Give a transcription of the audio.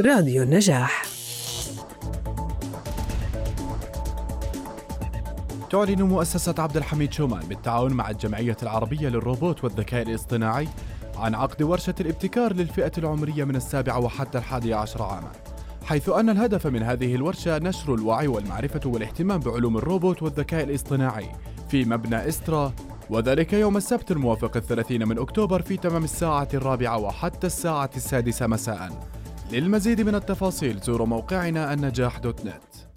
راديو النجاح. تعلن مؤسسة عبد الحميد شومان بالتعاون مع الجمعية العربية للروبوت والذكاء الاصطناعي عن عقد ورشة الابتكار للفئة العمرية من السابعة وحتى الحادية عشر عاما حيث أن الهدف من هذه الورشة نشر الوعي والمعرفة والاهتمام بعلوم الروبوت والذكاء الاصطناعي في مبنى إسترا وذلك يوم السبت الموافق الثلاثين من أكتوبر في تمام الساعة الرابعة وحتى الساعة السادسة مساء. للمزيد من التفاصيل زوروا موقعنا النجاح دوت نت.